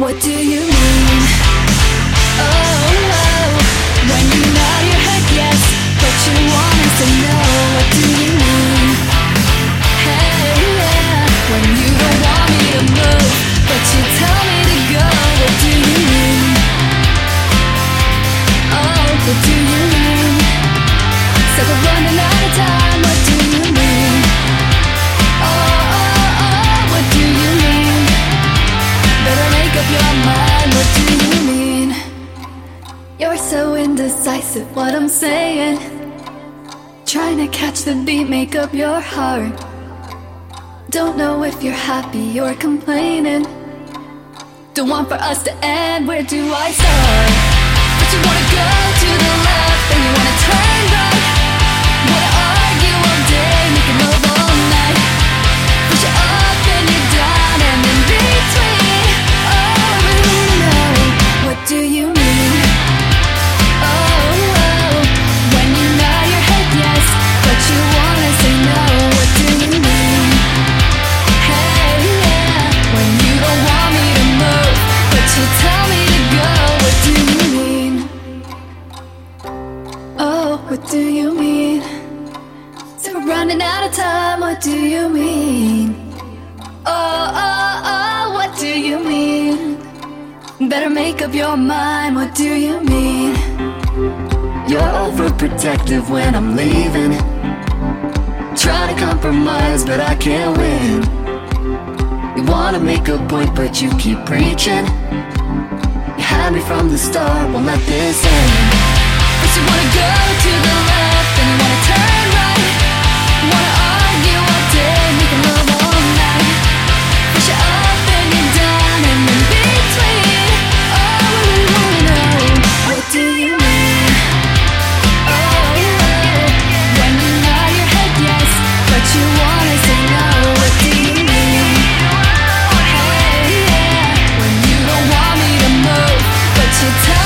What do you mean? Oh, oh. when you your head yes, but you say no. What do you mean? Hey, yeah. When you don't want me to move, but you tell me to go. What do you mean? Oh, what do you mean? So we're running out of time. Indecisive. What I'm saying. Trying to catch the beat, make up your heart. Don't know if you're happy or complaining. Don't want for us to end. Where do I start? But you wanna go to the left and you wanna turn running out of time. What do you mean? Oh, oh, oh, what do you mean? Better make up your mind. What do you mean? You're overprotective when I'm leaving. Try to compromise, but I can't win. You wanna make a point, but you keep preaching. You had me from the start, won't let this end. But you wanna to tell